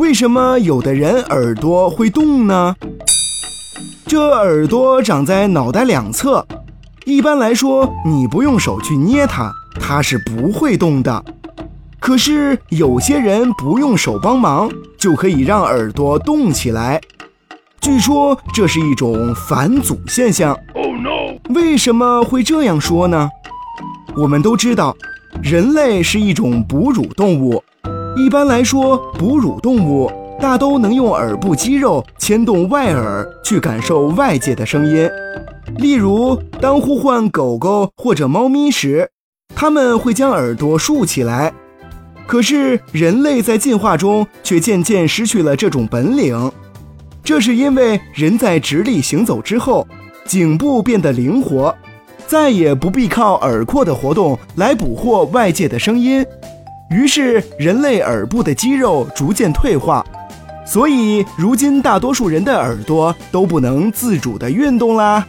为什么有的人耳朵会动呢？这耳朵长在脑袋两侧，一般来说，你不用手去捏它，它是不会动的。可是有些人不用手帮忙，就可以让耳朵动起来。据说这是一种返祖现象。哦，no，为什么会这样说呢？我们都知道，人类是一种哺乳动物。一般来说，哺乳动物大都能用耳部肌肉牵动外耳去感受外界的声音。例如，当呼唤狗狗或者猫咪时，它们会将耳朵竖起来。可是，人类在进化中却渐渐失去了这种本领。这是因为人在直立行走之后，颈部变得灵活，再也不必靠耳廓的活动来捕获外界的声音，于是人类耳部的肌肉逐渐退化，所以如今大多数人的耳朵都不能自主的运动啦。